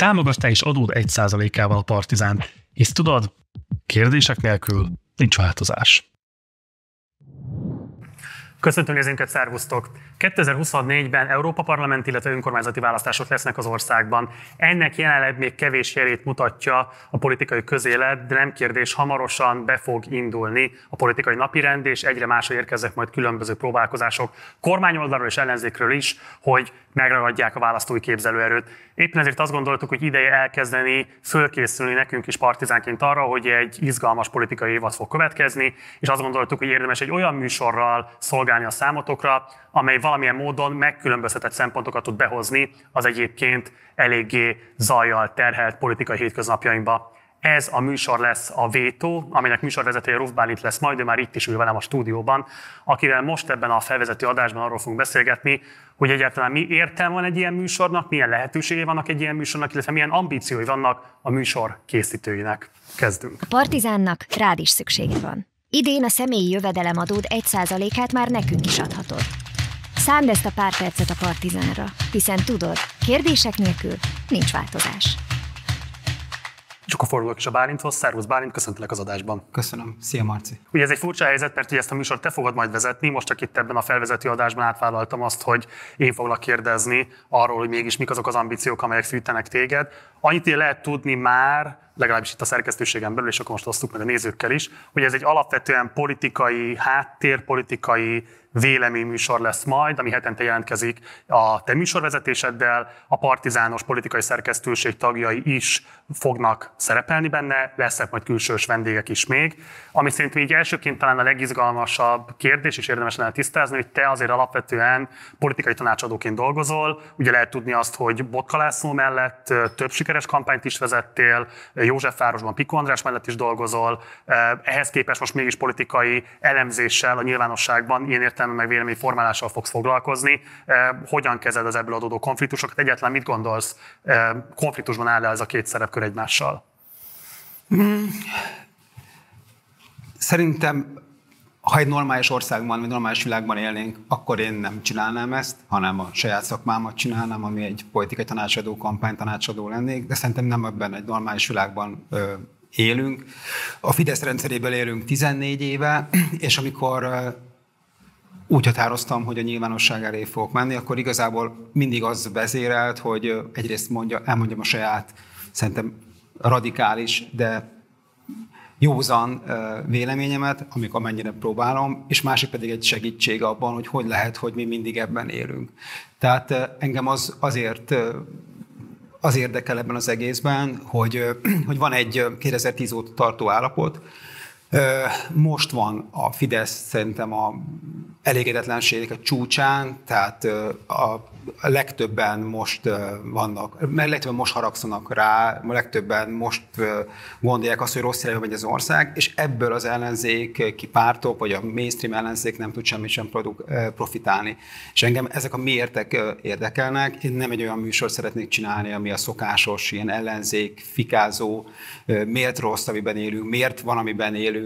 támogass te is adód 1%-ával a Partizán, hisz tudod, kérdések nélkül nincs változás. Köszöntöm nézőinket, szervusztok! 2024-ben Európa Parlament, illetve önkormányzati választások lesznek az országban. Ennek jelenleg még kevés jelét mutatja a politikai közélet, de nem kérdés, hamarosan be fog indulni a politikai napirend, és egyre másra érkeznek majd különböző próbálkozások kormányoldalról és ellenzékről is, hogy megragadják a választói képzelőerőt. Éppen ezért azt gondoltuk, hogy ideje elkezdeni fölkészülni nekünk is partizánként arra, hogy egy izgalmas politikai évad fog következni, és azt gondoltuk, hogy érdemes egy olyan műsorral szolgálni a számotokra, amely valamilyen módon megkülönböztetett szempontokat tud behozni az egyébként eléggé zajjal terhelt politikai hétköznapjainkba. Ez a műsor lesz a Vétó, aminek műsorvezetője Ruf Bálint lesz majd, ő már itt is ül velem a stúdióban, akivel most ebben a felvezető adásban arról fogunk beszélgetni, hogy egyáltalán mi értelme van egy ilyen műsornak, milyen lehetőségei vannak egy ilyen műsornak, illetve milyen ambíciói vannak a műsor készítőinek. Kezdünk. A partizánnak rád is szüksége van. Idén a személyi jövedelemadód 1%-át már nekünk is adhatod. Szánd ezt a pár percet a partizánra, hiszen tudod, kérdések nélkül nincs változás. És akkor fordulok is a Bálinthoz. Szervusz Bálint, köszöntelek az adásban. Köszönöm. Szia Marci. Ugye ez egy furcsa helyzet, mert ugye ezt a műsort te fogod majd vezetni. Most csak itt ebben a felvezető adásban átvállaltam azt, hogy én foglak kérdezni arról, hogy mégis mik azok az ambíciók, amelyek fűtenek téged. Annyit én lehet tudni már, legalábbis itt a szerkesztőségen belül, és akkor most osztuk meg a nézőkkel is, hogy ez egy alapvetően politikai, háttérpolitikai véleményműsor lesz majd, ami hetente jelentkezik a te műsorvezetéseddel, a partizános politikai szerkesztőség tagjai is fognak szerepelni benne, lesznek majd külsős vendégek is még. Ami szerintem így elsőként talán a legizgalmasabb kérdés, és érdemes lenne tisztázni, hogy te azért alapvetően politikai tanácsadóként dolgozol. Ugye lehet tudni azt, hogy Botka László mellett több sikeres kampányt is vezettél, Józsefvárosban Piko András mellett is dolgozol, ehhez képest most mégis politikai elemzéssel a nyilvánosságban ilyen értelme meg vélemény formálással fogsz foglalkozni. Hogyan kezed az ebből adódó konfliktusokat? Egyáltalán mit gondolsz? Konfliktusban áll-e ez a két szerepkör egymással? Hmm. Szerintem ha egy normális országban, vagy normális világban élnénk, akkor én nem csinálnám ezt, hanem a saját szakmámat csinálnám, ami egy politikai tanácsadó, kampánytanácsadó lennék, de szerintem nem ebben egy normális világban ö, élünk. A Fidesz rendszeréből élünk 14 éve, és amikor úgy határoztam, hogy a nyilvánosság elé fogok menni, akkor igazából mindig az vezérelt, hogy egyrészt mondja, elmondjam a saját, szerintem radikális, de józan véleményemet, amikor mennyire próbálom, és másik pedig egy segítség abban, hogy hogy lehet, hogy mi mindig ebben élünk. Tehát engem az azért az érdekel ebben az egészben, hogy, hogy van egy 2010 óta tartó állapot, most van a Fidesz szerintem a elégedetlenségek a csúcsán, tehát a legtöbben most vannak, meg legtöbben most haragszanak rá, a legtöbben most gondolják azt, hogy rossz irányba megy az ország, és ebből az ellenzék pártok, vagy a mainstream ellenzék nem tud semmit sem profitálni. És engem ezek a miértek érdekelnek. Én nem egy olyan műsor szeretnék csinálni, ami a szokásos ilyen ellenzék, fikázó, miért rossz, amiben élünk, miért van, amiben élünk,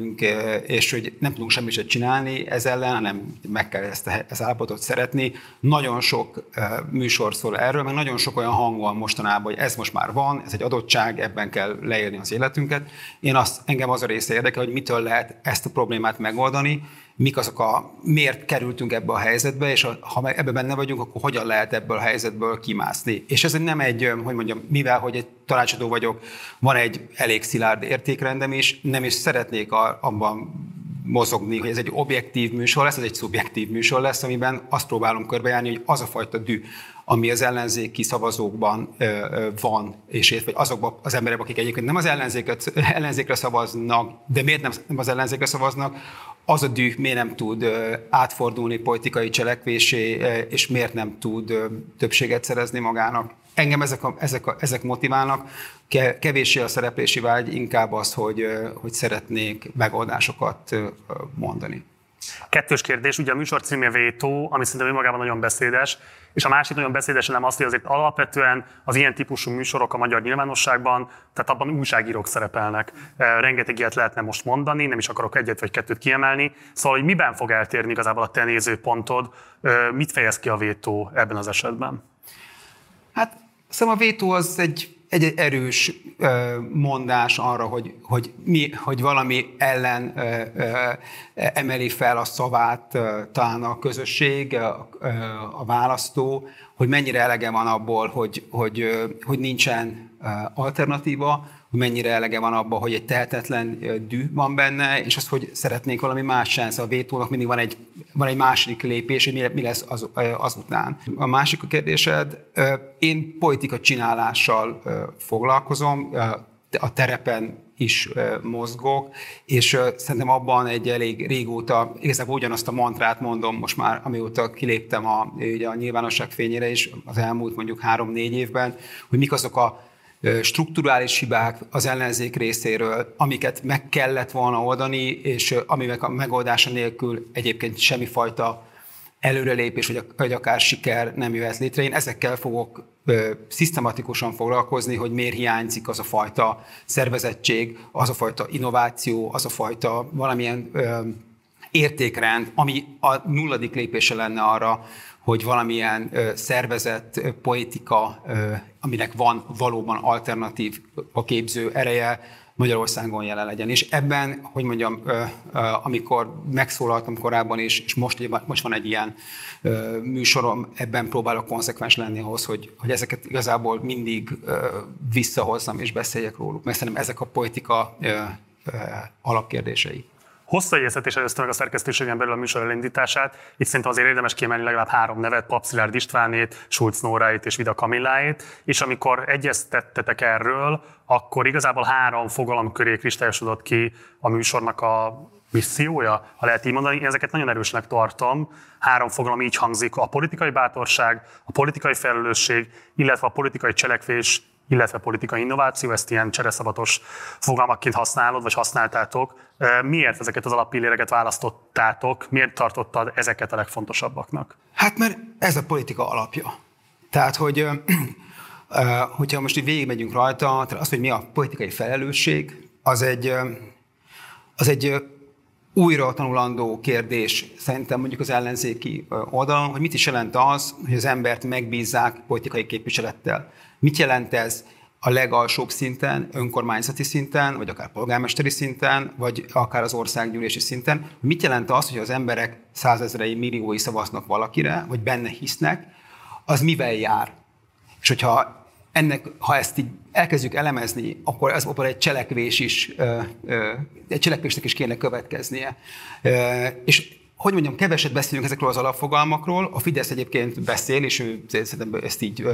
és hogy nem tudunk semmit sem csinálni ez ellen, hanem meg kell ezt az állapotot szeretni. Nagyon sok műsor szól erről, mert nagyon sok olyan hang van mostanában, hogy ez most már van, ez egy adottság, ebben kell leírni az életünket. Én azt, engem az a része érdekel, hogy mitől lehet ezt a problémát megoldani, mik azok a, miért kerültünk ebbe a helyzetbe, és ha ebbe benne vagyunk, akkor hogyan lehet ebből a helyzetből kimászni. És ez nem egy, hogy mondjam, mivel, hogy egy tanácsadó vagyok, van egy elég szilárd értékrendem is, nem is szeretnék abban mozogni, hogy ez egy objektív műsor lesz, ez egy szubjektív műsor lesz, amiben azt próbálom körbejárni, hogy az a fajta dű, ami az ellenzéki szavazókban van, és vagy azokban az emberek, akik egyébként nem az ellenzéket, ellenzékre szavaznak, de miért nem, az ellenzékre szavaznak, az a düh miért nem tud átfordulni politikai cselekvésé, és miért nem tud többséget szerezni magának. Engem ezek, a, ezek, a, ezek motiválnak, kevéssé a szereplési vágy, inkább az, hogy, hogy szeretnék megoldásokat mondani. Kettős kérdés, ugye a műsor címje Vétó, ami szerintem önmagában nagyon beszédes, és a másik nagyon beszédes nem azt, hogy azért alapvetően az ilyen típusú műsorok a magyar nyilvánosságban, tehát abban újságírók szerepelnek. Rengeteg ilyet lehetne most mondani, nem is akarok egyet vagy kettőt kiemelni. Szóval, hogy miben fog eltérni igazából a te nézőpontod, mit fejez ki a vétó ebben az esetben? Hát Szóval a vétó az egy egy erős mondás arra, hogy, hogy, mi, hogy valami ellen emeli fel a szavát talán a közösség, a, választó, hogy mennyire elege van abból, hogy, hogy, hogy nincsen alternatíva, mennyire elege van abban, hogy egy tehetetlen dű van benne, és az, hogy szeretnék valami más sens. A vétónak mindig van egy, van egy második lépés, hogy mi lesz az, azután. A másik a kérdésed, én politika csinálással foglalkozom, a terepen is mozgok, és szerintem abban egy elég régóta, igazából ugyanazt a mantrát mondom most már, amióta kiléptem a, ugye a nyilvánosság fényére is az elmúlt mondjuk három-négy évben, hogy mik azok a strukturális hibák az ellenzék részéről, amiket meg kellett volna oldani, és amivel a megoldása nélkül egyébként semmifajta előrelépés, vagy, vagy akár siker nem jöhet létre. Én ezekkel fogok ö, szisztematikusan foglalkozni, hogy miért hiányzik az a fajta szervezettség, az a fajta innováció, az a fajta valamilyen ö, értékrend, ami a nulladik lépése lenne arra, hogy valamilyen szervezett politika, aminek van valóban alternatív a képző ereje, Magyarországon jelen legyen. És ebben, hogy mondjam, amikor megszólaltam korábban is, és most, most van egy ilyen műsorom, ebben próbálok konzekvens lenni ahhoz, hogy, hogy ezeket igazából mindig visszahozzam és beszéljek róluk, mert szerintem ezek a politika alapkérdései hosszú egyeztetés előzte meg a szerkesztőségen belül a műsor elindítását. Itt szerintem azért érdemes kiemelni legalább három nevet, Papszilárd Istvánét, Schulz Nóráit és Vida Kamilláit, és amikor egyeztettetek erről, akkor igazából három fogalom köré kristályosodott ki a műsornak a missziója, ha lehet így mondani, én ezeket nagyon erősnek tartom. Három fogalom így hangzik, a politikai bátorság, a politikai felelősség, illetve a politikai cselekvés illetve politikai innováció, ezt ilyen csereszabatos fogalmakként használod, vagy használtátok. Miért ezeket az alappilléreket választottátok? Miért tartottad ezeket a legfontosabbaknak? Hát mert ez a politika alapja. Tehát, hogy hogyha most így végigmegyünk rajta, az, hogy mi a politikai felelősség, az egy, az egy újra tanulandó kérdés szerintem mondjuk az ellenzéki oldalon, hogy mit is jelent az, hogy az embert megbízzák politikai képviselettel. Mit jelent ez a legalsóbb szinten, önkormányzati szinten, vagy akár polgármesteri szinten, vagy akár az országgyűlési szinten? Mit jelent az, hogy az emberek százezrei, milliói szavaznak valakire, vagy benne hisznek, az mivel jár? És hogyha ennek, ha ezt így elkezdjük elemezni, akkor ez akkor egy cselekvés is, egy cselekvésnek is kéne következnie. És hogy mondjam, keveset beszélünk ezekről az alapfogalmakról, a Fidesz egyébként beszél, és ő szerintem ezt így,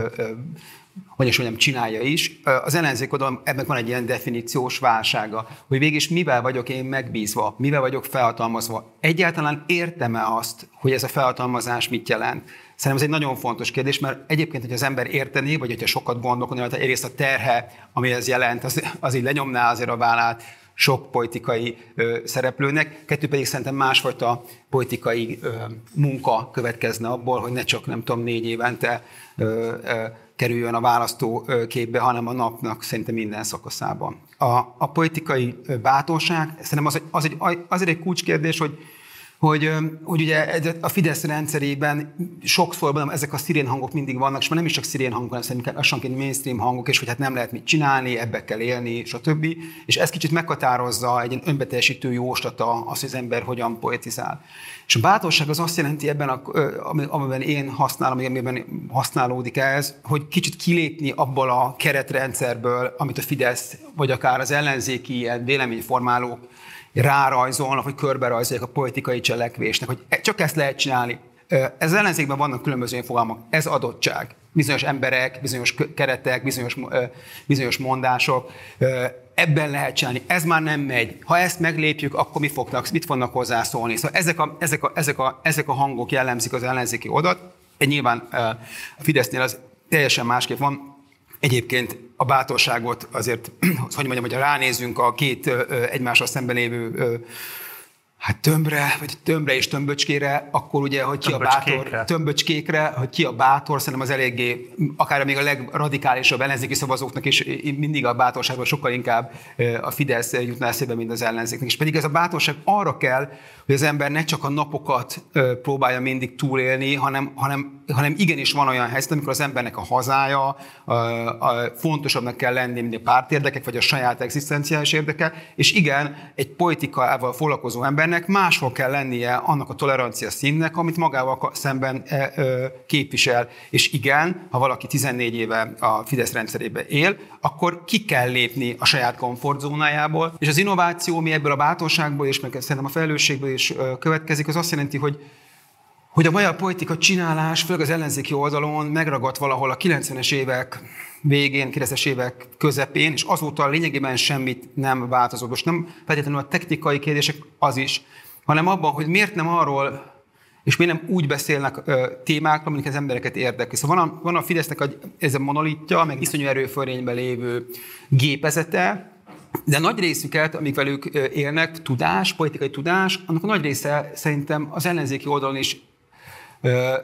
hogy is mondjam, csinálja is. Az ellenzék oldalon ebben van egy ilyen definíciós válsága, hogy végig mivel vagyok én megbízva, mivel vagyok felhatalmazva. Egyáltalán értem-e azt, hogy ez a felhatalmazás mit jelent? Szerintem ez egy nagyon fontos kérdés, mert egyébként, hogy az ember érteni, vagy hogyha sokat gondolkodni, hogy egyrészt a terhe, ami ez jelent, az, az így lenyomná azért a vállát, sok politikai ö, szereplőnek, kettő pedig szerintem másfajta politikai ö, munka következne abból, hogy ne csak nem tudom négy évente ö, ö, kerüljön a választó képbe, hanem a napnak szerintem minden szakaszában. A, a politikai bátorság, szerintem az, az egy, azért egy kulcskérdés, hogy hogy, hogy ugye a Fidesz rendszerében sokszor ezek a szirén hangok mindig vannak, és már nem is csak szirén hangok, hanem szerintem lassanként mainstream hangok, és hogy hát nem lehet mit csinálni, ebbe kell élni, stb. És ez kicsit meghatározza egy önbeteljesítő jóslata az, hogy az ember hogyan poetizál. És a bátorság az azt jelenti ebben, a, amiben én használom, amiben használódik ez, hogy kicsit kilépni abból a keretrendszerből, amit a Fidesz, vagy akár az ellenzéki ilyen véleményformálók rárajzolnak, vagy körberajzolják a politikai cselekvésnek, hogy e- csak ezt lehet csinálni. Ez ellenzékben vannak különböző fogalmak. Ez adottság. Bizonyos emberek, bizonyos keretek, bizonyos, bizonyos mondások. Ebben lehet csinálni. Ez már nem megy. Ha ezt meglépjük, akkor mi fognak, mit fognak hozzászólni? Szóval ezek a, ezek a, ezek a, ezek a hangok jellemzik az ellenzéki odat. Nyilván a Fidesznél az teljesen másképp van. Egyébként a bátorságot azért, hogy mondjam, hogy ránézünk a két egymással szemben lévő Hát tömbre, vagy tömbre és tömböcskére, akkor ugye, hogy ki a bátor, tömböcskékre, hogy ki a bátor, szerintem az eléggé, akár még a legradikálisabb ellenzéki szavazóknak is mindig a bátorságban sokkal inkább a Fidesz jutna eszébe, mint az ellenzéknek. És pedig ez a bátorság arra kell, hogy az ember ne csak a napokat próbálja mindig túlélni, hanem, hanem hanem igenis van olyan helyzet, amikor az embernek a hazája a, a, fontosabbnak kell lenni, mint a pártérdekek, vagy a saját egzisztenciális érdeke, és igen, egy politikával foglalkozó embernek máshol kell lennie annak a tolerancia színnek, amit magával szemben e, képvisel. És igen, ha valaki 14 éve a Fidesz rendszerébe él, akkor ki kell lépni a saját komfortzónájából, és az innováció, mi ebből a bátorságból, és meg szerintem a felelősségből is következik, az azt jelenti, hogy hogy a magyar politika csinálás, főleg az ellenzéki oldalon megragadt valahol a 90-es évek végén, 90-es évek közepén, és azóta lényegében semmit nem változott. Most nem feltétlenül a technikai kérdések az is, hanem abban, hogy miért nem arról, és miért nem úgy beszélnek ö, témákról, amik az embereket érdekli. Szóval van a, van a Fidesznek a, ez a monolitja, meg iszonyú erőfölényben lévő gépezete, de nagy részüket, amik velük élnek, tudás, politikai tudás, annak a nagy része szerintem az ellenzéki oldalon is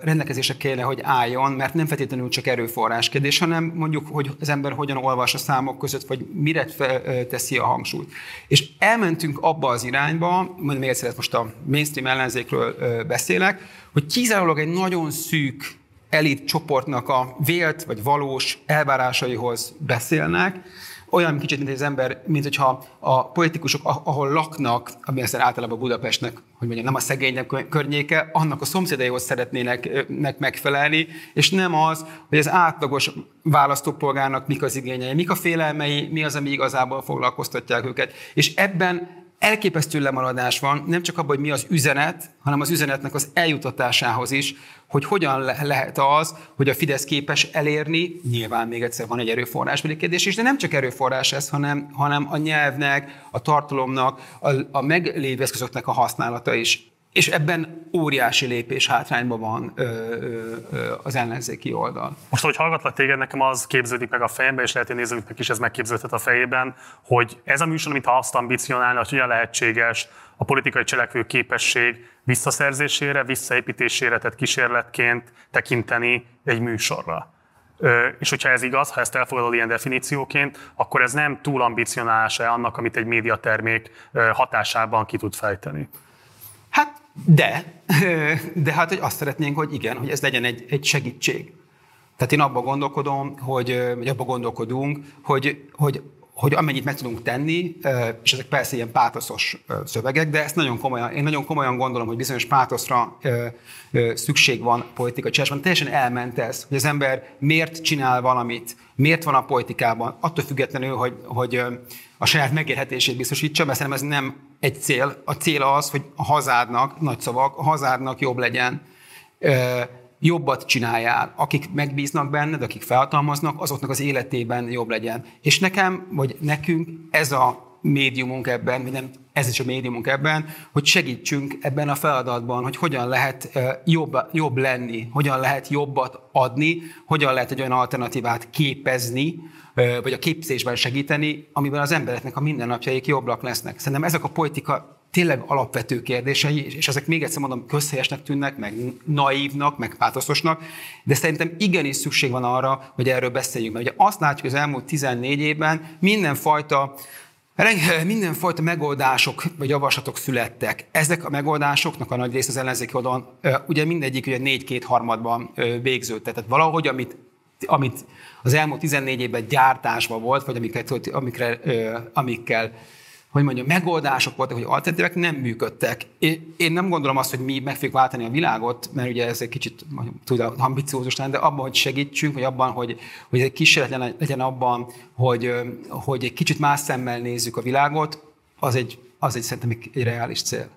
rendelkezésre kéne, hogy álljon, mert nem feltétlenül csak erőforrás kérdés, hanem mondjuk, hogy az ember hogyan olvas a számok között, vagy mire teszi a hangsúlyt. És elmentünk abba az irányba, mondjuk még egyszer most a mainstream ellenzékről beszélek, hogy kizárólag egy nagyon szűk elit csoportnak a vélt vagy valós elvárásaihoz beszélnek, olyan kicsit, mint az ember, mint hogyha a politikusok, ahol laknak, ami aztán általában Budapestnek, hogy mondjam, nem a szegények környéke, annak a szomszédaihoz szeretnének nek megfelelni, és nem az, hogy az átlagos választópolgárnak mik az igényei, mik a félelmei, mi az, ami igazából foglalkoztatják őket. És ebben elképesztő lemaradás van, nem csak abban, hogy mi az üzenet, hanem az üzenetnek az eljutatásához is, hogy hogyan le- lehet az, hogy a Fidesz képes elérni, nyilván még egyszer van egy erőforrásbeli kérdés is, de nem csak erőforrás ez, hanem, hanem a nyelvnek, a tartalomnak, a, a meglévő eszközöknek a használata is. És ebben óriási lépés hátrányban van ö, ö, ö, az ellenzéki oldal. Most, hogy hallgatlak téged, nekem az képződik meg a fejemben, és lehet, hogy nézőknek is ez megképződhet a fejében, hogy ez a műsor, mintha azt ambicionálna, hogy hogyan lehetséges a politikai cselekvő képesség visszaszerzésére, visszaépítésére, tehát kísérletként tekinteni egy műsorra. Ö, és hogyha ez igaz, ha ezt elfogadod ilyen definícióként, akkor ez nem túl ambicionálása annak, amit egy médiatermék hatásában ki tud fejteni. Hát de, de hát hogy azt szeretnénk, hogy igen, hogy ez legyen egy, egy segítség. Tehát én abban gondolkodom, hogy, vagy abban gondolkodunk, hogy, hogy hogy amennyit meg tudunk tenni, és ezek persze ilyen pátoszos szövegek, de ezt nagyon komolyan, én nagyon komolyan gondolom, hogy bizonyos pátoszra szükség van politikai csinálásban. Teljesen elment ez, hogy az ember miért csinál valamit, miért van a politikában, attól függetlenül, hogy, hogy a saját megélhetését biztosítsa, mert szerintem ez nem egy cél. A cél az, hogy a hazádnak, nagy szavak, a hazádnak jobb legyen jobbat csináljál, akik megbíznak benned, akik felhatalmaznak, azoknak az életében jobb legyen. És nekem, vagy nekünk ez a médiumunk ebben, vagy nem ez is a médiumunk ebben, hogy segítsünk ebben a feladatban, hogy hogyan lehet jobb, jobb lenni, hogyan lehet jobbat adni, hogyan lehet egy olyan alternatívát képezni, vagy a képzésben segíteni, amiben az embereknek a mindennapjaik jobbak lesznek. Szerintem ezek a politika tényleg alapvető kérdései, és ezek még egyszer mondom, közhelyesnek tűnnek, meg naívnak, meg pátoszosnak, de szerintem igenis szükség van arra, hogy erről beszéljünk. Mert ugye azt látjuk, az elmúlt 14 évben mindenfajta Mindenfajta megoldások vagy javaslatok születtek. Ezek a megoldásoknak a nagy rész az ellenzéki oldalon, ugye mindegyik ugye négy-két harmadban végződött. Tehát valahogy, amit, amit az elmúlt 14 évben gyártásban volt, vagy amiket, amikre, amikkel hogy mondjam, megoldások voltak, hogy alternatívek nem működtek. Én nem gondolom azt, hogy mi meg fogjuk váltani a világot, mert ugye ez egy kicsit tudom, ambiciózus lenne, de abban, hogy segítsünk, vagy abban, hogy, hogy egy kísérlet legyen abban, hogy, hogy egy kicsit más szemmel nézzük a világot, az egy, az egy szerintem egy reális cél.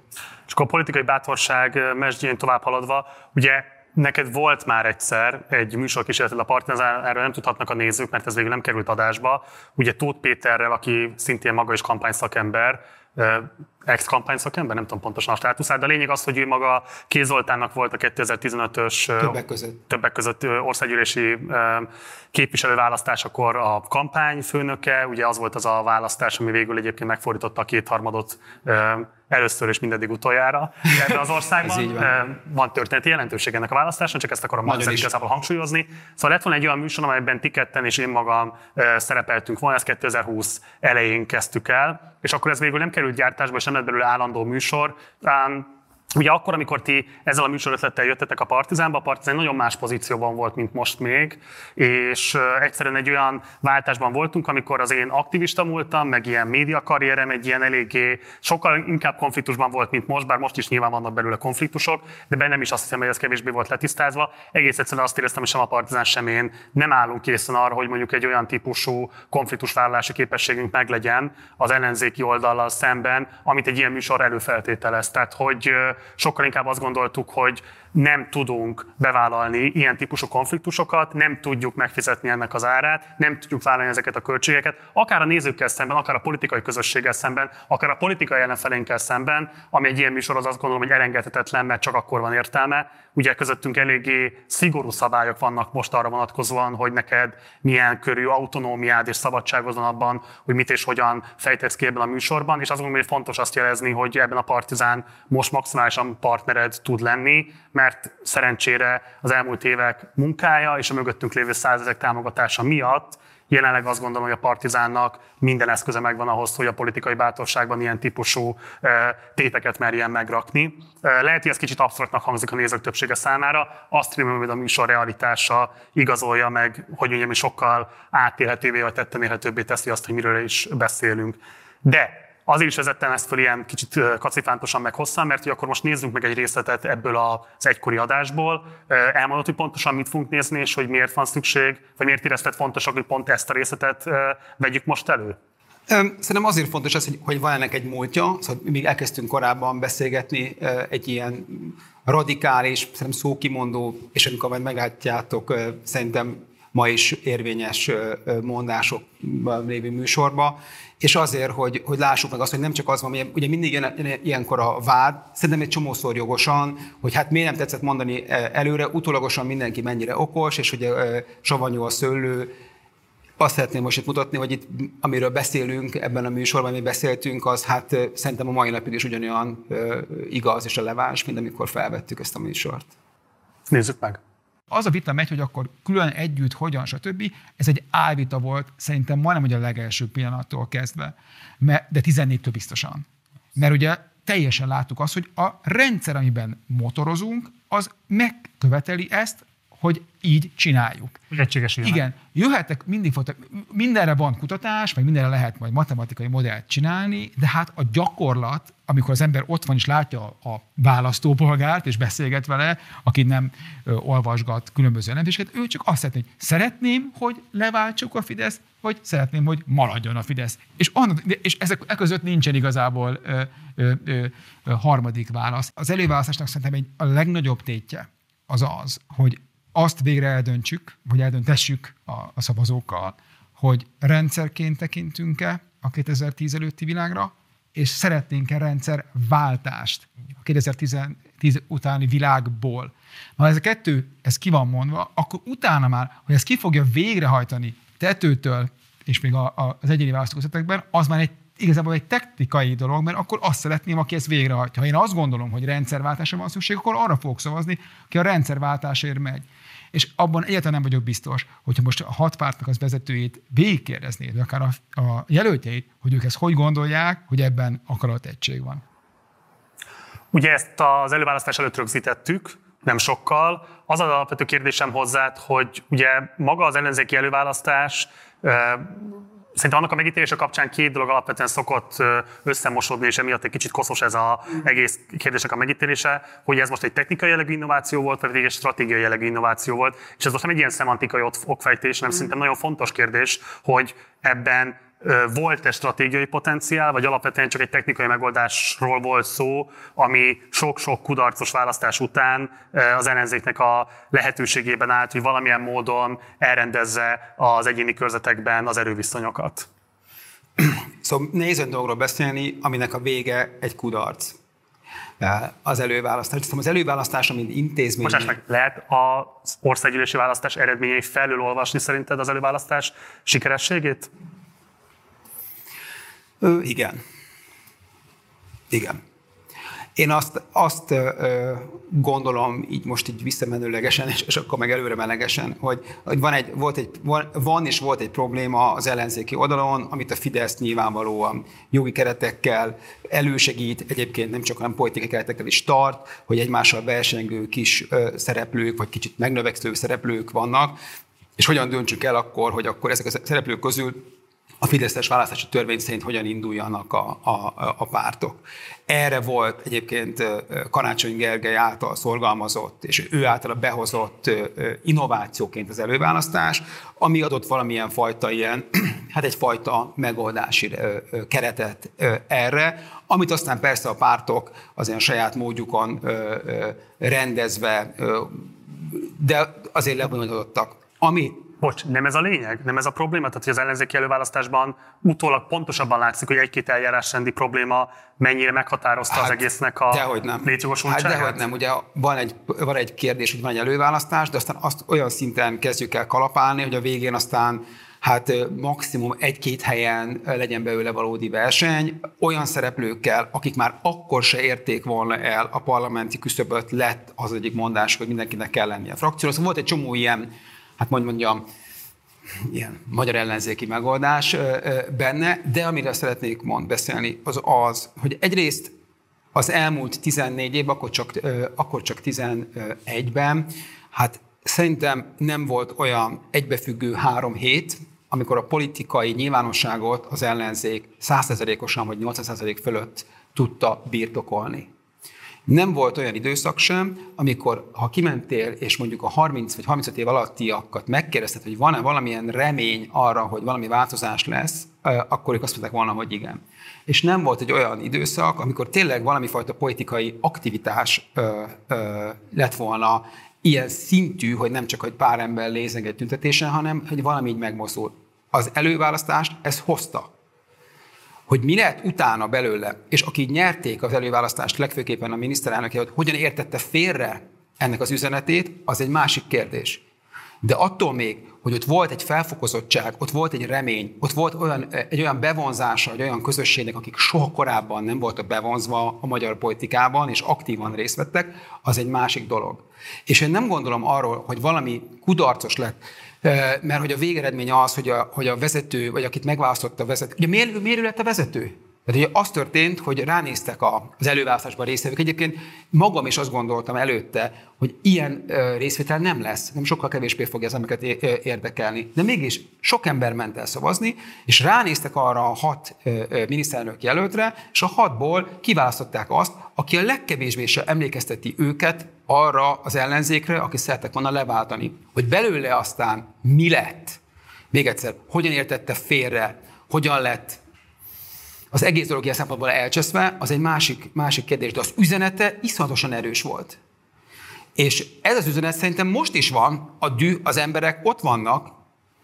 És akkor a politikai bátorság mesdjén tovább haladva, ugye Neked volt már egyszer egy műsorkísérleted a Partizán, erről nem tudhatnak a nézők, mert ez végül nem került adásba. Ugye Tóth Péterrel, aki szintén maga is kampányszakember, ex-kampány szakember, nem tudom pontosan a státuszát, de a lényeg az, hogy ő maga Kézoltánnak volt a 2015-ös többek között, többek között országgyűlési képviselőválasztásakor a kampányfőnöke, ugye az volt az a választás, ami végül egyébként megfordította a kétharmadot először és mindeddig utoljára ebben az országban. van. van történeti jelentőség ennek a választásnak, csak ezt akarom majd igazából hangsúlyozni. Szóval lett volna egy olyan műsor, amelyben ti ketten és én magam szerepeltünk volna, ezt 2020 elején kezdtük el, és akkor ez végül nem került gyártásba, és nem lett belőle állandó műsor. Ugye akkor, amikor ti ezzel a műsorötlettel jöttetek a Partizánba, a Partizán nagyon más pozícióban volt, mint most még, és egyszerűen egy olyan váltásban voltunk, amikor az én aktivista múltam, meg ilyen média karrierem egy ilyen eléggé sokkal inkább konfliktusban volt, mint most, bár most is nyilván vannak belőle konfliktusok, de bennem is azt hiszem, hogy ez kevésbé volt letisztázva. Egész egyszerűen azt éreztem, hogy sem a Partizán, sem én nem állunk készen arra, hogy mondjuk egy olyan típusú konfliktusvállalási képességünk meglegyen az ellenzéki oldallal szemben, amit egy ilyen műsor előfeltételez. Tehát, hogy sokkal inkább azt gondoltuk, hogy nem tudunk bevállalni ilyen típusú konfliktusokat, nem tudjuk megfizetni ennek az árát, nem tudjuk vállalni ezeket a költségeket, akár a nézőkkel szemben, akár a politikai közösséggel szemben, akár a politikai ellenfelénkkel szemben, ami egy ilyen műsor az azt gondolom, hogy elengedhetetlen, mert csak akkor van értelme. Ugye közöttünk eléggé szigorú szabályok vannak most arra vonatkozóan, hogy neked milyen körű autonómiád és szabadságod van abban, hogy mit és hogyan fejtesz ki ebben a műsorban, és azt gondolom, hogy fontos azt jelezni, hogy ebben a Partizán most maximálisan partnered tud lenni, mert szerencsére az elmúlt évek munkája és a mögöttünk lévő százezek támogatása miatt jelenleg azt gondolom, hogy a Partizánnak minden eszköze megvan ahhoz, hogy a politikai bátorságban ilyen típusú téteket merjen megrakni. Lehet, hogy ez kicsit absztraktnak hangzik a nézők többsége számára, azt remélem, hogy a műsor realitása igazolja meg, hogy ugye mi sokkal átélhetővé vagy tetten érhetőbbé teszi azt, hogy miről is beszélünk. De Azért is vezettem ezt fel ilyen kicsit kacifántosan meg hosszan, mert hogy akkor most nézzünk meg egy részletet ebből az egykori adásból. Elmondod, hogy pontosan mit fogunk nézni, és hogy miért van szükség, vagy miért érezted fontosak, hogy pont ezt a részletet vegyük most elő? Szerintem azért fontos az, hogy, hogy van ennek egy múltja, szóval még elkezdtünk korábban beszélgetni egy ilyen radikális, szerintem szókimondó, és amikor majd meglátjátok, szerintem ma is érvényes mondások lévő műsorba, és azért, hogy, hogy lássuk meg azt, hogy nem csak az van, hogy ugye mindig ilyen, ilyenkor a vád, szerintem egy csomószor jogosan, hogy hát miért nem tetszett mondani előre, utólagosan mindenki mennyire okos, és ugye savanyú a szőlő, azt szeretném most itt mutatni, hogy itt, amiről beszélünk ebben a műsorban, mi beszéltünk, az hát szerintem a mai napig is ugyanolyan igaz és releváns, mint amikor felvettük ezt a műsort. Nézzük meg! Az a vita megy, hogy akkor külön együtt, hogyan, stb. Ez egy álvita volt, szerintem majdnem, hogy a legelső pillanattól kezdve, de 14-től biztosan. Mert ugye teljesen láttuk azt, hogy a rendszer, amiben motorozunk, az megköveteli ezt, hogy így csináljuk. Hogy Igen, jöhetek, mindig fotok, mindenre van kutatás, meg mindenre lehet majd matematikai modellt csinálni, de hát a gyakorlat, amikor az ember ott van és látja a választópolgárt, és beszélget vele, aki nem ö, olvasgat különböző jelentéseket, ő csak azt szeretné, hogy szeretném, hogy leváltsuk a Fidesz, vagy szeretném, hogy maradjon a Fidesz. És, annak, és ezek e között nincsen igazából ö, ö, ö, harmadik válasz. Az előválasztásnak szerintem egy, a legnagyobb tétje az az, hogy azt végre eldöntsük, vagy eldöntessük a, a szavazókkal, hogy rendszerként tekintünk-e a 2010 előtti világra, és szeretnénk-e rendszerváltást a 2010 utáni világból. Ha ez a kettő, ez ki van mondva, akkor utána már, hogy ezt ki fogja végrehajtani tetőtől, és még a, a, az egyéni választóközletekben, az már egy igazából egy technikai dolog, mert akkor azt szeretném, aki ezt végrehajtja. Ha én azt gondolom, hogy rendszerváltásra van szükség, akkor arra fogok szavazni, aki a rendszerváltásért megy. És abban egyáltalán nem vagyok biztos, hogyha most a hat pártnak az vezetőjét végigkérdeznéd, vagy akár a, a jelöltjeit, hogy ők ezt hogy gondolják, hogy ebben akarat egység van. Ugye ezt az előválasztás előtt rögzítettük, nem sokkal. Az az alapvető kérdésem hozzád, hogy ugye maga az ellenzéki előválasztás Szerintem annak a megítélése kapcsán két dolog alapvetően szokott összemosodni, és emiatt egy kicsit koszos ez az egész kérdések a megítélése, hogy ez most egy technikai jellegű innováció volt, vagy egy stratégiai jellegű innováció volt. És ez most nem egy ilyen szemantikai okfejtés, hanem szerintem nagyon fontos kérdés, hogy ebben volt-e stratégiai potenciál, vagy alapvetően csak egy technikai megoldásról volt szó, ami sok-sok kudarcos választás után az ellenzéknek a lehetőségében állt, hogy valamilyen módon elrendezze az egyéni körzetekben az erőviszonyokat. Szóval nehéz dologról beszélni, aminek a vége egy kudarc az előválasztás. Szóval az előválasztás, mint intézmény... Most meg, lehet az országgyűlési választás eredményei felül olvasni szerinted az előválasztás sikerességét? Ö, igen. Igen. Én azt, azt ö, gondolom, így most így visszamenőlegesen, és, és akkor meg előre hogy, hogy van, egy, volt egy, van, van és volt egy probléma az ellenzéki oldalon, amit a Fidesz nyilvánvalóan jogi keretekkel elősegít, egyébként nem csak olyan politikai keretekkel is tart, hogy egymással versengő kis ö, szereplők, vagy kicsit megnöveksző szereplők vannak, és hogyan döntsük el akkor, hogy akkor ezek a szereplők közül a Fideszes választási törvény szerint hogyan induljanak a, a, a pártok. Erre volt egyébként Karácsony Gergely által szorgalmazott, és ő által behozott innovációként az előválasztás, ami adott valamilyen fajta ilyen, hát egyfajta megoldási keretet erre, amit aztán persze a pártok az ilyen saját módjukon rendezve, de azért lebonyolítottak. Ami Bocs, nem ez a lényeg? Nem ez a probléma? Tehát, hogy az ellenzéki előválasztásban utólag pontosabban látszik, hogy egy-két eljárásrendi probléma mennyire meghatározta hát, az egésznek a létjogosultságát? Hát dehogy nem. Ugye van egy, van egy kérdés, hogy van egy előválasztás, de aztán azt olyan szinten kezdjük el kalapálni, hogy a végén aztán hát maximum egy-két helyen legyen belőle valódi verseny, olyan szereplőkkel, akik már akkor se érték volna el a parlamenti küszöböt, lett az egyik mondás, hogy mindenkinek kell lennie a frakció. Szóval volt egy csomó ilyen hát mondjam, ilyen magyar ellenzéki megoldás benne, de amire szeretnék mond beszélni, az az, hogy egyrészt az elmúlt 14 év, akkor csak, akkor csak 11-ben, hát szerintem nem volt olyan egybefüggő három hét, amikor a politikai nyilvánosságot az ellenzék 100%-osan vagy 80% fölött tudta birtokolni. Nem volt olyan időszak sem, amikor ha kimentél, és mondjuk a 30 vagy 35 év alattiakat megkérdezted, hogy van-e valamilyen remény arra, hogy valami változás lesz, akkor ők azt mondták volna, hogy igen. És nem volt egy olyan időszak, amikor tényleg valami fajta politikai aktivitás ö, ö, lett volna ilyen szintű, hogy nem csak, hogy pár ember lézeng egy tüntetésen, hanem hogy valami így megmozdul. Az előválasztást ez hozta hogy mi lett utána belőle, és akik nyerték az előválasztást, legfőképpen a miniszterelnök, hogy hogyan értette félre ennek az üzenetét, az egy másik kérdés. De attól még, hogy ott volt egy felfokozottság, ott volt egy remény, ott volt olyan, egy olyan bevonzása egy olyan közösségnek, akik soha korábban nem voltak bevonzva a magyar politikában, és aktívan részt vettek, az egy másik dolog. És én nem gondolom arról, hogy valami kudarcos lett, mert hogy a végeredmény az, hogy a, hogy a vezető, vagy akit megválasztotta a vezető, ugye miért, miért lett a vezető? Tehát ugye az történt, hogy ránéztek az előválasztásban résztvevők. Egyébként magam is azt gondoltam előtte, hogy ilyen részvétel nem lesz, nem sokkal kevésbé fogja az embereket érdekelni. De mégis sok ember ment el szavazni, és ránéztek arra a hat miniszterelnök jelöltre, és a hatból kiválasztották azt, aki a legkevésbé se emlékezteti őket arra az ellenzékre, aki szerettek volna leváltani. Hogy belőle aztán mi lett? Még egyszer, hogyan értette félre, hogyan lett az egész dolog ilyen szempontból elcseszve, az egy másik, másik kérdés, de az üzenete iszonyatosan erős volt. És ez az üzenet szerintem most is van, a dű, az emberek ott vannak,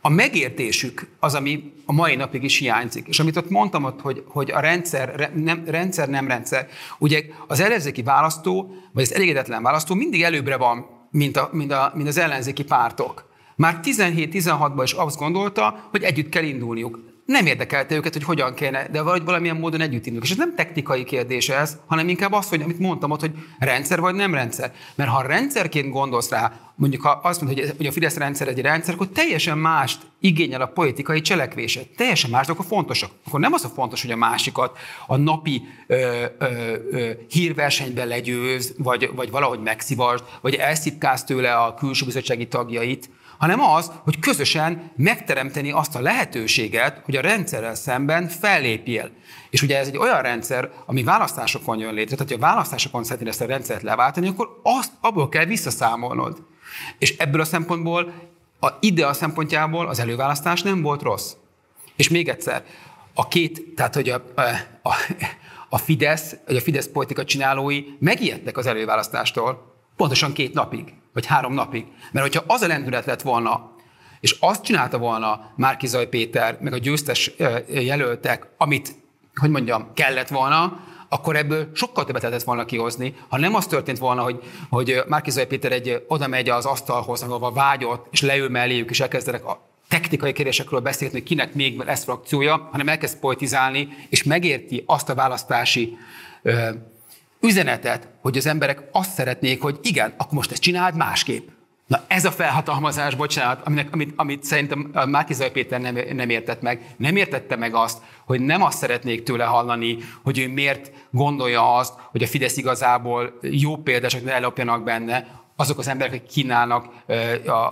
a megértésük az, ami a mai napig is hiányzik. És amit ott mondtam ott, hogy, hogy a rendszer nem, rendszer nem rendszer. Ugye az ellenzéki választó, vagy az elégedetlen választó mindig előbbre van, mint, a, mint, a, mint az ellenzéki pártok. Már 17-16-ban is azt gondolta, hogy együtt kell indulniuk nem érdekelte őket, hogy hogyan kéne, de valahogy valamilyen módon együtt indulunk. És ez nem technikai kérdés ez, hanem inkább az, hogy amit mondtam ott, hogy rendszer vagy nem rendszer. Mert ha rendszerként gondolsz rá, mondjuk ha azt mondod, hogy a Fidesz rendszer egy rendszer, akkor teljesen mást igényel a politikai cselekvése. Teljesen más dolgok a fontosak. Akkor nem az a fontos, hogy a másikat a napi ö, ö, ö, hírversenyben legyőz, vagy, vagy valahogy megszivasd, vagy elszipkáz tőle a külső bizottsági tagjait, hanem az, hogy közösen megteremteni azt a lehetőséget, hogy a rendszerrel szemben fellépjél. És ugye ez egy olyan rendszer, ami választásokon jön létre, tehát ha a választásokon szeretnél ezt a rendszert leváltani, akkor azt abból kell visszaszámolnod. És ebből a szempontból, a ide a szempontjából az előválasztás nem volt rossz. És még egyszer, a két, tehát hogy a, a, a Fidesz, vagy a Fidesz politika csinálói megijedtek az előválasztástól, pontosan két napig vagy három napig. Mert hogyha az a lendület lett volna, és azt csinálta volna Márkizaj Péter, meg a győztes jelöltek, amit, hogy mondjam, kellett volna, akkor ebből sokkal többet lehetett volna kihozni. Ha nem az történt volna, hogy, hogy Márkizaj Péter egy, oda megy az asztalhoz, ahol vágyott, és leül melléjük, és elkezdenek a technikai kérdésekről beszélni, hogy kinek még lesz frakciója, hanem elkezd politizálni, és megérti azt a választási üzenetet, hogy az emberek azt szeretnék, hogy igen, akkor most ezt csináld másképp. Na ez a felhatalmazás, bocsánat, aminek, amit, amit szerintem Márkizai Péter nem, nem értett meg. Nem értette meg azt, hogy nem azt szeretnék tőle hallani, hogy ő miért gondolja azt, hogy a Fidesz igazából jó példások ellopjanak benne, azok az emberek, akik kínálnak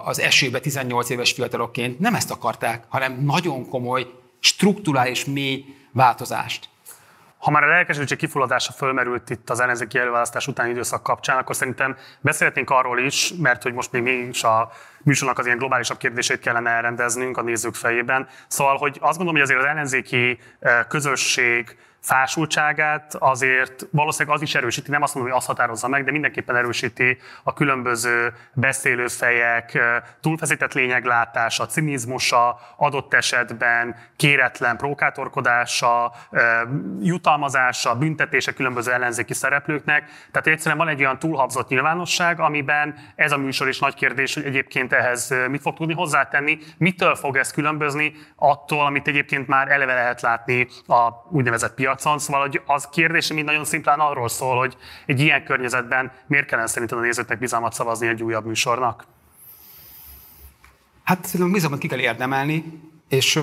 az esőbe 18 éves fiatalokként, nem ezt akarták, hanem nagyon komoly, strukturális, mély változást. Ha már a lelkesedési kifulladása fölmerült itt az ellenzéki előválasztás utáni időszak kapcsán, akkor szerintem beszélhetnénk arról is, mert hogy most még mi is a műsornak az ilyen globálisabb kérdését kellene elrendeznünk a nézők fejében. Szóval, hogy azt gondolom, hogy azért az ellenzéki közösség fásultságát azért valószínűleg az is erősíti, nem azt mondom, hogy azt határozza meg, de mindenképpen erősíti a különböző beszélőfejek túlfeszített lényeglátása, cinizmusa, adott esetben kéretlen prókátorkodása, jutalmazása, büntetése különböző ellenzéki szereplőknek. Tehát egyszerűen van egy olyan túlhabzott nyilvánosság, amiben ez a műsor is nagy kérdés, hogy egyébként ehhez mit fog tudni hozzátenni, mitől fog ez különbözni attól, amit egyébként már eleve lehet látni a úgynevezett piac piacon, szóval hogy az kérdés mind nagyon szimplán arról szól, hogy egy ilyen környezetben miért kellene szerinted a nézőknek bizalmat szavazni egy újabb műsornak? Hát szerintem bizalmat ki kell érdemelni, és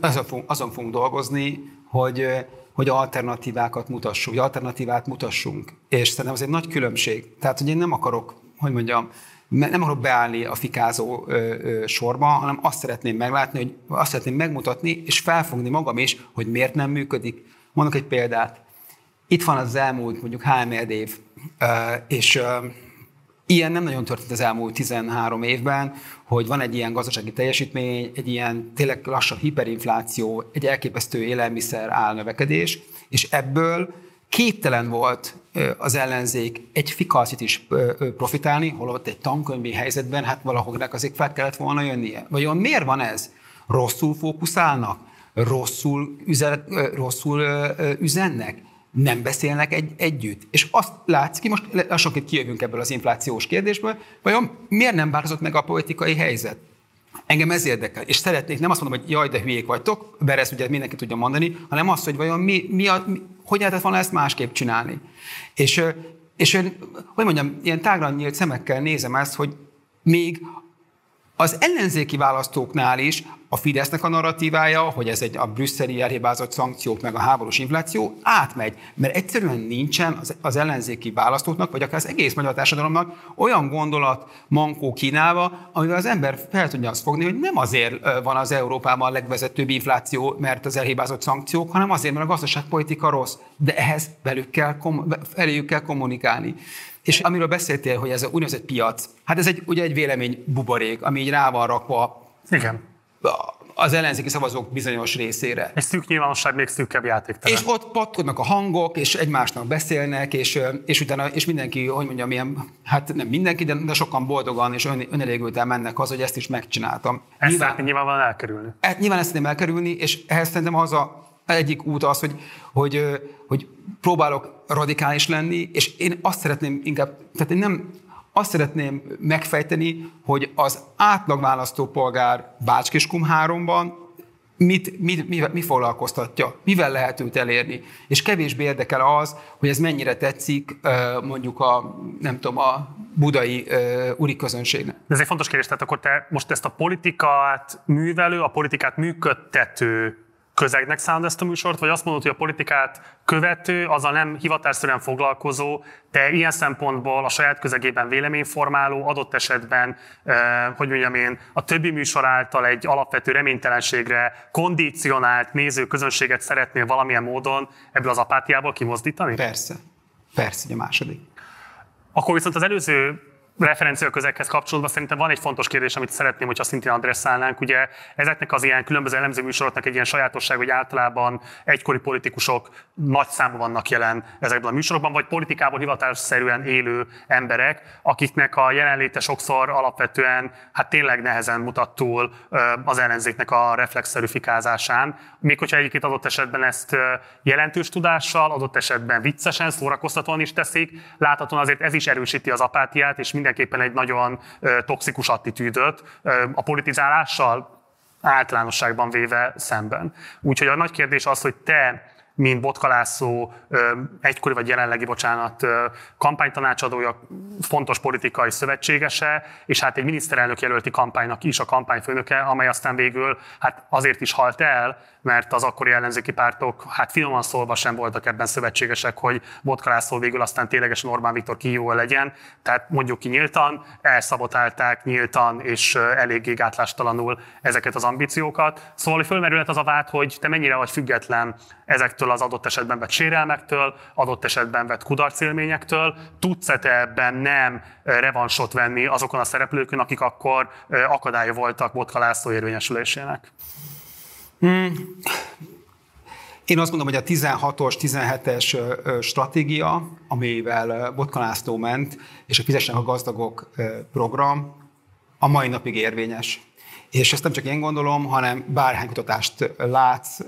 azon fogunk, azon fogunk dolgozni, hogy, hogy alternatívákat mutassunk, hogy alternatívát mutassunk. És szerintem az egy nagy különbség. Tehát, hogy én nem akarok, hogy mondjam, nem akarok beállni a fikázó ö, ö, sorba, hanem azt szeretném meglátni, hogy azt szeretném megmutatni, és felfogni magam is, hogy miért nem működik. Mondok egy példát. Itt van az elmúlt mondjuk három év, és ilyen nem nagyon történt az elmúlt 13 évben, hogy van egy ilyen gazdasági teljesítmény, egy ilyen tényleg lassan hiperinfláció, egy elképesztő élelmiszer álnövekedés, és ebből képtelen volt az ellenzék egy fikacit is profitálni, holott egy tankönyvi helyzetben, hát valahognak azért fel kellett volna jönnie. Vajon miért van ez? Rosszul fókuszálnak? Rosszul, üzenet, rosszul üzennek, nem beszélnek egy, együtt. És azt látszik, most lassan kijövünk ebből az inflációs kérdésből, vajon miért nem változott meg a politikai helyzet? Engem ez érdekel, és szeretnék, nem azt mondom, hogy jaj, de hülyék vagytok, mert ezt ugye mindenki tudja mondani, hanem azt, hogy vajon mi, mi, a, mi hogy lehetett volna ezt másképp csinálni. És, és hogy mondjam, ilyen tágra nyílt szemekkel nézem ezt, hogy még az ellenzéki választóknál is a Fidesznek a narratívája, hogy ez egy a brüsszeli elhibázott szankciók meg a háborús infláció átmegy, mert egyszerűen nincsen az, az ellenzéki választóknak, vagy akár az egész magyar társadalomnak olyan gondolat mankó kínálva, amivel az ember fel tudja azt fogni, hogy nem azért van az Európában a legvezetőbb infláció, mert az elhibázott szankciók, hanem azért, mert a gazdaságpolitika rossz. De ehhez velük kell, velük kell kommunikálni. És amiről beszéltél, hogy ez a úgynevezett piac, hát ez egy, ugye egy vélemény buborék, ami így rá van rakva Igen. az ellenzéki szavazók bizonyos részére. Egy szűk nyilvánosság még szűkebb játéktelen. És ott patkodnak a hangok, és egymásnak beszélnek, és, és utána, és mindenki, hogy mondjam, milyen, hát nem mindenki, de, de sokan boldogan és ön, önelégülten mennek az, hogy ezt is megcsináltam. Ezt nyilván, nyilvánvalóan elkerülni. E, nyilván ezt szeretném elkerülni, és ehhez szerintem az a egyik út az, hogy, hogy, hogy próbálok radikális lenni, és én azt szeretném inkább, tehát én nem azt szeretném megfejteni, hogy az átlag választópolgár Bácskiskum 3-ban mit, mit, mi, mi foglalkoztatja, mivel lehet őt elérni. És kevésbé érdekel az, hogy ez mennyire tetszik mondjuk a, nem tudom, a budai uri közönségnek. Ez egy fontos kérdés, tehát akkor te most ezt a politikát művelő, a politikát működtető közegnek szánod ezt a műsort, vagy azt mondod, hogy a politikát követő, azzal nem hivatásszerűen foglalkozó, de ilyen szempontból a saját közegében véleményformáló, adott esetben, eh, hogy mondjam én, a többi műsor által egy alapvető reménytelenségre kondicionált néző közönséget szeretnél valamilyen módon ebből az apátiából kimozdítani? Persze. Persze, a második. Akkor viszont az előző referenciaközekhez kapcsolódva szerintem van egy fontos kérdés, amit szeretném, hogyha szintén adresszálnánk. Ugye ezeknek az ilyen különböző elemző műsoroknak egy ilyen sajátosság, hogy általában egykori politikusok nagy számban vannak jelen ezekben a műsorokban, vagy politikában hivatásszerűen élő emberek, akiknek a jelenléte sokszor alapvetően hát tényleg nehezen mutat túl az ellenzéknek a reflexzerű fikázásán. Még hogyha egyébként adott esetben ezt jelentős tudással, adott esetben viccesen, szórakoztatóan is teszik, láthatóan azért ez is erősíti az apátiát, és mindenképpen egy nagyon toxikus attitűdöt a politizálással általánosságban véve szemben. Úgyhogy a nagy kérdés az, hogy te mint Botkalászó egykori vagy jelenlegi, bocsánat, kampánytanácsadója, fontos politikai szövetségese, és hát egy miniszterelnök jelölti kampánynak is a kampányfőnöke, amely aztán végül hát azért is halt el, mert az akkori ellenzéki pártok, hát finoman szólva sem voltak ebben szövetségesek, hogy Botkalászó végül aztán ténylegesen Orbán Viktor kihívó legyen. Tehát mondjuk ki nyíltan, elszabotálták nyíltan és eléggé gátlástalanul ezeket az ambíciókat. Szóval fölmerülhet az a vád, hogy te mennyire vagy független ezektől az adott esetben vett sérelmektől, adott esetben vett kudarcélményektől. Tudsz-e te ebben nem revansot venni azokon a szereplőkön, akik akkor akadálya voltak Botka László érvényesülésének? Hmm. Én azt mondom, hogy a 16-os, 17-es stratégia, amivel Botka László ment, és a Fizessenek a gazdagok program a mai napig érvényes. És ezt nem csak én gondolom, hanem bárhány kutatást látsz,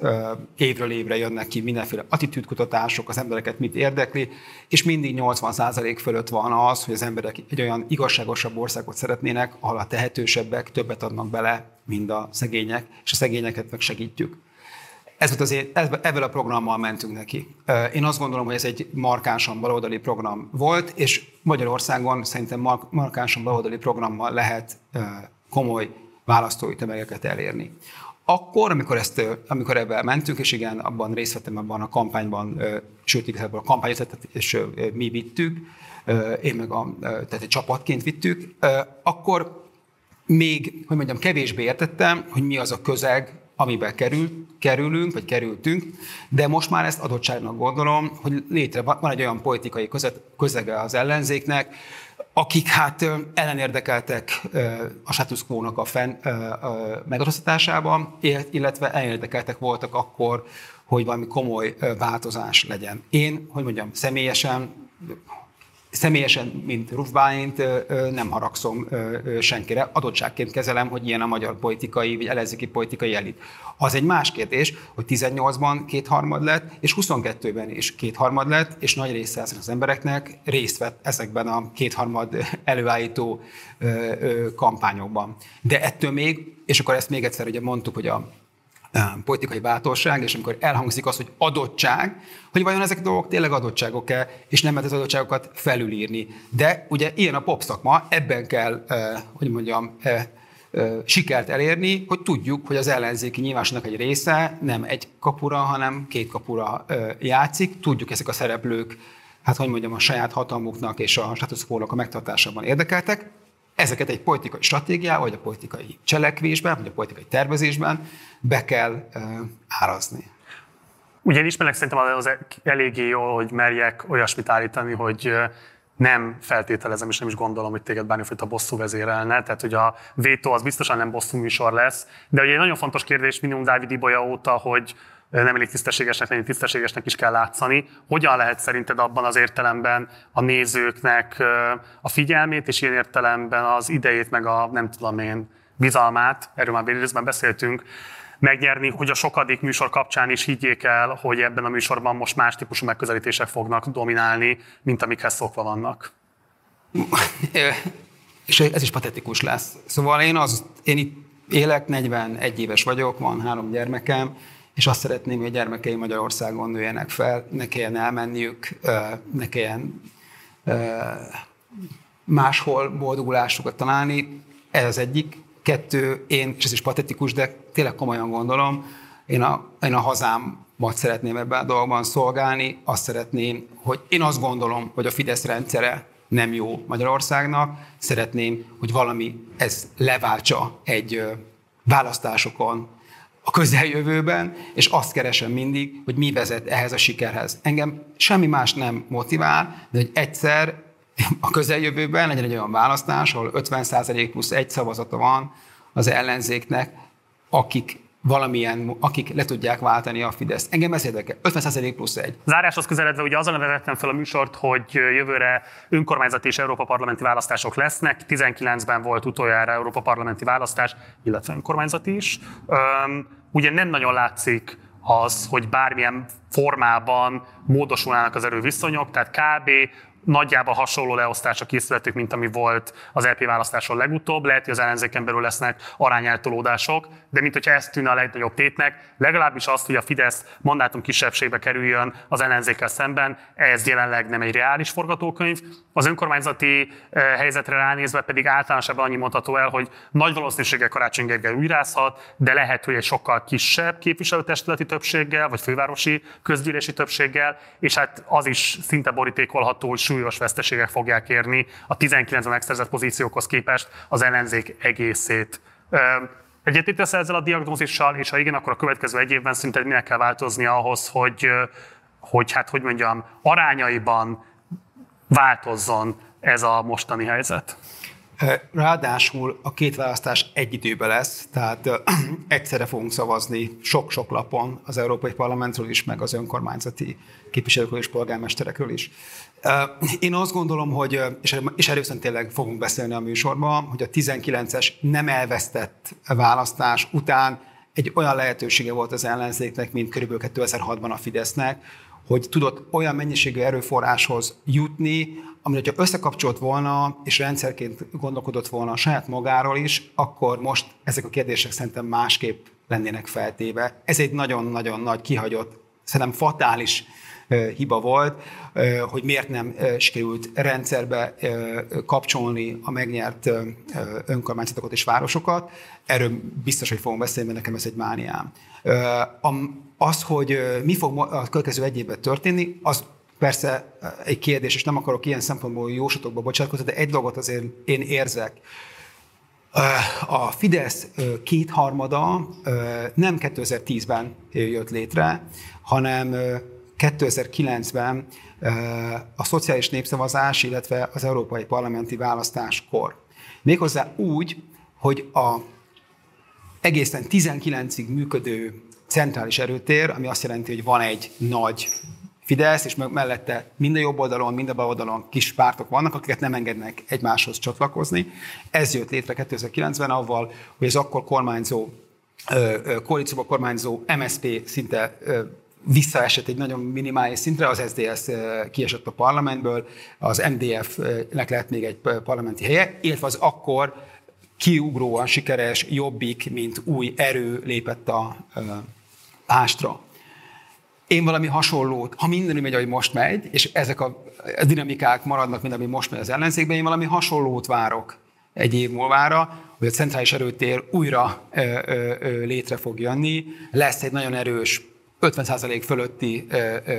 évről évre jönnek ki mindenféle attitűdkutatások, az embereket mit érdekli, és mindig 80% fölött van az, hogy az emberek egy olyan igazságosabb országot szeretnének, ahol a tehetősebbek többet adnak bele, mint a szegények, és a szegényeket meg segítjük. Ez volt azért, ebből a programmal mentünk neki. Én azt gondolom, hogy ez egy markánsan baloldali program volt, és Magyarországon szerintem markánsan baloldali programmal lehet komoly választói tömegeket elérni. Akkor, amikor, ezt, amikor ebben mentünk, és igen, abban részt vettem abban a kampányban, sőt, igazából a kampányötletet, és mi vittük, én meg a, tehát egy csapatként vittük, akkor még, hogy mondjam, kevésbé értettem, hogy mi az a közeg, amiben kerül, kerülünk, vagy kerültünk, de most már ezt adottságnak gondolom, hogy létre van egy olyan politikai közege az ellenzéknek, akik hát ellenérdekeltek a status quo-nak a fenn megadóztatásában, illetve ellenérdekeltek voltak akkor, hogy valami komoly változás legyen. Én, hogy mondjam, személyesen Személyesen, mint Rufbáint nem haragszom senkire. Adottságként kezelem, hogy ilyen a magyar politikai, vagy ellenzéki politikai elit. Az egy más kérdés, hogy 18-ban kétharmad lett, és 22-ben is kétharmad lett, és nagy része az embereknek részt vett ezekben a kétharmad előállító kampányokban. De ettől még, és akkor ezt még egyszer ugye mondtuk, hogy a politikai bátorság, és amikor elhangzik az, hogy adottság, hogy vajon ezek a dolgok tényleg adottságok-e, és nem lehet az adottságokat felülírni. De ugye ilyen a pop szakma, ebben kell, hogy mondjam, sikert elérni, hogy tudjuk, hogy az ellenzéki nyilvánosnak egy része nem egy kapura, hanem két kapura játszik. Tudjuk, ezek a szereplők, hát hogy mondjam, a saját hatalmuknak és a status a megtartásában érdekeltek, ezeket egy politikai stratégiá, vagy a politikai cselekvésben, vagy a politikai tervezésben be kell árazni. Ugye én ismerek szerintem az eléggé jó, hogy merjek olyasmit állítani, hogy nem feltételezem, és nem is gondolom, hogy téged bármifajta bosszú vezérelne. Tehát, hogy a vétó az biztosan nem bosszú műsor lesz. De ugye egy nagyon fontos kérdés minimum Dávid Ibolya óta, hogy nem elég tisztességesnek lenni, tisztességesnek is kell látszani. Hogyan lehet szerinted abban az értelemben a nézőknek a figyelmét, és ilyen értelemben az idejét, meg a nem tudom én, bizalmát, erről már részben beszéltünk, megnyerni, hogy a sokadik műsor kapcsán is higgyék el, hogy ebben a műsorban most más típusú megközelítések fognak dominálni, mint amikhez szokva vannak. És ez is patetikus lesz. Szóval én, az, én itt élek, 41 éves vagyok, van három gyermekem, és azt szeretném, hogy a gyermekeim Magyarországon nőjenek fel, ne kelljen elmenniük, ne kelljen máshol boldogulásokat találni. Ez az egyik. Kettő, én, és ez is patetikus, de tényleg komolyan gondolom, én a, én a hazámat szeretném ebben a dolgban szolgálni, azt szeretném, hogy én azt gondolom, hogy a Fidesz rendszere nem jó Magyarországnak, szeretném, hogy valami ez leváltsa egy választásokon a közeljövőben, és azt keresem mindig, hogy mi vezet ehhez a sikerhez. Engem semmi más nem motivál, de hogy egyszer a közeljövőben legyen egy olyan választás, ahol 50% plusz egy szavazata van az ellenzéknek, akik valamilyen, akik le tudják váltani a Fidesz. Engem ez érdekel. 50% plusz egy. Záráshoz közeledve ugye azon vezettem fel a műsort, hogy jövőre önkormányzati és Európa parlamenti választások lesznek. 19-ben volt utoljára Európa parlamenti választás, illetve önkormányzati is. Üm, ugye nem nagyon látszik az, hogy bármilyen formában módosulnának az erőviszonyok, tehát kb nagyjából hasonló leosztásra készületük, mint ami volt az EP választáson legutóbb. Lehet, hogy az ellenzéken belül lesznek arányeltolódások, de mint hogyha ez tűnne a legnagyobb tétnek, legalábbis azt, hogy a Fidesz mandátum kisebbségbe kerüljön az ellenzékkel szemben, ez jelenleg nem egy reális forgatókönyv. Az önkormányzati eh, helyzetre ránézve pedig általánosabban annyi mondható el, hogy nagy valószínűséggel Karácsony Gergely újrázhat, de lehet, hogy egy sokkal kisebb képviselőtestületi többséggel, vagy fővárosi közgyűlési többséggel, és hát az is szinte borítékolható, hogy súlyos veszteségek fogják érni a 19 megszerzett pozíciókhoz képest az ellenzék egészét. Egyetértesz ezzel a diagnózissal, és ha igen, akkor a következő egy évben szerinted minek kell változni ahhoz, hogy, hogy hát, hogy mondjam, arányaiban változzon ez a mostani helyzet? Ráadásul a két választás egy időben lesz, tehát egyszerre fogunk szavazni sok-sok lapon az Európai Parlamentről is, meg az önkormányzati képviselőkről és polgármesterekről is. Én azt gondolom, hogy, és erről tényleg fogunk beszélni a műsorban, hogy a 19-es nem elvesztett választás után egy olyan lehetősége volt az ellenzéknek, mint körülbelül 2006-ban a Fidesznek, hogy tudott olyan mennyiségű erőforráshoz jutni, amire, ha összekapcsolt volna, és rendszerként gondolkodott volna a saját magáról is, akkor most ezek a kérdések szerintem másképp lennének feltéve. Ez egy nagyon-nagyon nagy kihagyott, szerintem fatális hiba volt, hogy miért nem sikerült rendszerbe kapcsolni a megnyert önkormányzatokat és városokat. Erről biztos, hogy fogom beszélni, mert nekem ez egy mániám. Az, hogy mi fog a következő egy évben történni, az persze egy kérdés, és nem akarok ilyen szempontból jósatokba bocsátkozni, de egy dolgot azért én érzek. A Fidesz kétharmada nem 2010-ben jött létre, hanem 2009-ben a szociális népszavazás, illetve az európai parlamenti választáskor. Méghozzá úgy, hogy a egészen 19-ig működő centrális erőtér, ami azt jelenti, hogy van egy nagy Fidesz, és mellette mind a jobb oldalon, mind a bal oldalon kis pártok vannak, akiket nem engednek egymáshoz csatlakozni. Ez jött létre 2009-ben avval, hogy az akkor kormányzó, koalícióban kormányzó MSP szinte visszaesett egy nagyon minimális szintre, az SDS kiesett a parlamentből, az MDF-nek lett még egy parlamenti helye, illetve az akkor kiugróan sikeres Jobbik, mint új erő lépett a ástra. Én valami hasonlót, ha minden megy, ahogy most megy, és ezek a dinamikák maradnak, mint ami most megy az ellenzékben, én valami hasonlót várok egy év múlvára, hogy a centrális erőtér újra ö, ö, ö, létre fog jönni, lesz egy nagyon erős 50% fölötti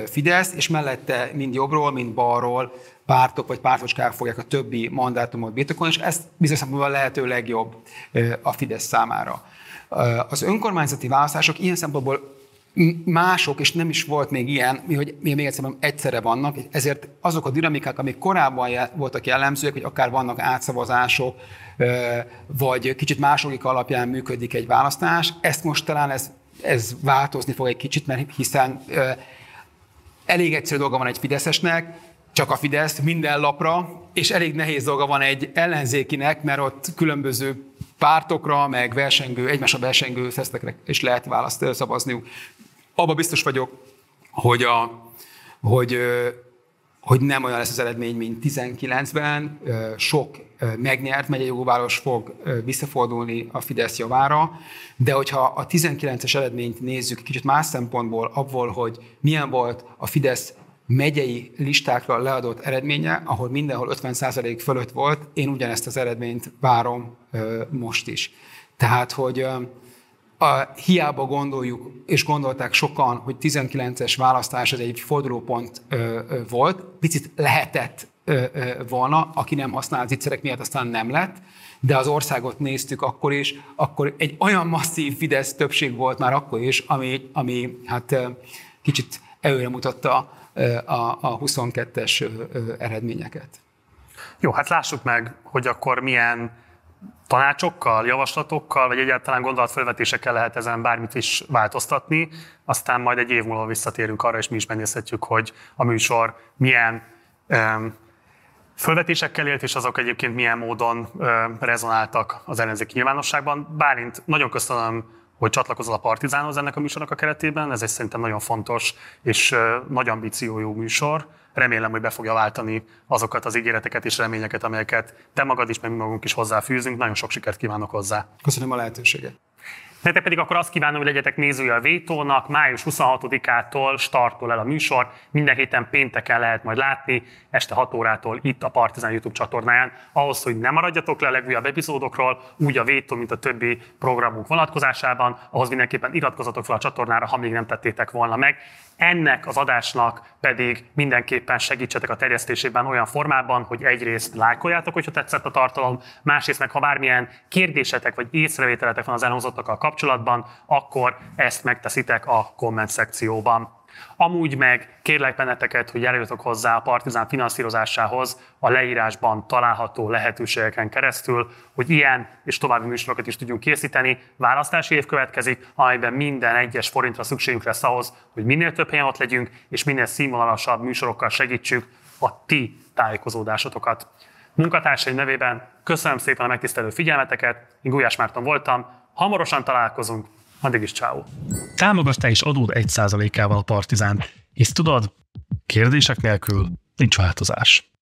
Fidesz, és mellette mind jobbról, mind balról pártok vagy pártocskák fogják a többi mandátumot birtokolni, és ez bizonyos szempontból lehető legjobb a Fidesz számára. Az önkormányzati választások ilyen szempontból mások, és nem is volt még ilyen, hogy mi még egyszer mondom, egyszerre vannak, ezért azok a dinamikák, amik korábban voltak jellemzőek, hogy akár vannak átszavazások, vagy kicsit második alapján működik egy választás, ezt most talán ez ez változni fog egy kicsit, mert hiszen elég egyszerű dolga van egy Fideszesnek, csak a Fidesz minden lapra, és elég nehéz dolga van egy ellenzékinek, mert ott különböző pártokra, meg versengő, egymásra versengő szesztekre is lehet választ szavazniuk. Abba biztos vagyok, hogy, a, hogy hogy nem olyan lesz az eredmény, mint 19-ben. Sok megnyert megyei jogváros fog visszafordulni a Fidesz javára, de hogyha a 19-es eredményt nézzük kicsit más szempontból, abból, hogy milyen volt a Fidesz megyei listákra leadott eredménye, ahol mindenhol 50% fölött volt, én ugyanezt az eredményt várom most is. Tehát, hogy a, hiába gondoljuk, és gondolták sokan, hogy 19-es választás az egy fordulópont ö, ö, volt, picit lehetett ö, ö, volna, aki nem használ az ígyszerek miatt, aztán nem lett, de az országot néztük akkor is, akkor egy olyan masszív Fidesz többség volt már akkor is, ami, ami hát kicsit előre mutatta a, a 22-es eredményeket. Jó, hát lássuk meg, hogy akkor milyen tanácsokkal, javaslatokkal, vagy egyáltalán gondolatfelvetésekkel lehet ezen bármit is változtatni, aztán majd egy év múlva visszatérünk arra, és mi is megnézhetjük, hogy a műsor milyen um, fölvetésekkel élt, és azok egyébként milyen módon um, rezonáltak az ellenzéki nyilvánosságban. Bálint, nagyon köszönöm hogy csatlakozol a Partizánhoz ennek a műsornak a keretében. Ez egy szerintem nagyon fontos és nagy ambíciójú műsor. Remélem, hogy be fogja váltani azokat az ígéreteket és reményeket, amelyeket te magad is, meg mi magunk is hozzáfűzünk. Nagyon sok sikert kívánok hozzá. Köszönöm a lehetőséget. Nektek pedig akkor azt kívánom, hogy legyetek nézője a Vétónak. Május 26-ától startol el a műsor. Minden héten pénteken lehet majd látni, este 6 órától itt a Partizán YouTube csatornáján. Ahhoz, hogy ne maradjatok le a legújabb epizódokról, úgy a Vétó, mint a többi programunk vonatkozásában, ahhoz mindenképpen iratkozzatok fel a csatornára, ha még nem tettétek volna meg. Ennek az adásnak pedig mindenképpen segítsetek a terjesztésében olyan formában, hogy egyrészt lájkoljátok, hogyha tetszett a tartalom, másrészt meg ha bármilyen kérdésetek vagy észrevételetek van az elhangzottakkal kapcsolatban, akkor ezt megteszitek a komment szekcióban. Amúgy meg kérlek benneteket, hogy járjatok hozzá a Partizán finanszírozásához a leírásban található lehetőségeken keresztül, hogy ilyen és további műsorokat is tudjunk készíteni. Választási év következik, amelyben minden egyes forintra szükségünk lesz ahhoz, hogy minél több helyen ott legyünk, és minél színvonalasabb műsorokkal segítsük a ti tájékozódásotokat. Munkatársai nevében köszönöm szépen a megtisztelő figyelmeteket, én Gulyás Márton voltam, hamarosan találkozunk, addig is ciao. Támogass te is adód 1%-ával a Partizánt, és tudod, kérdések nélkül nincs változás.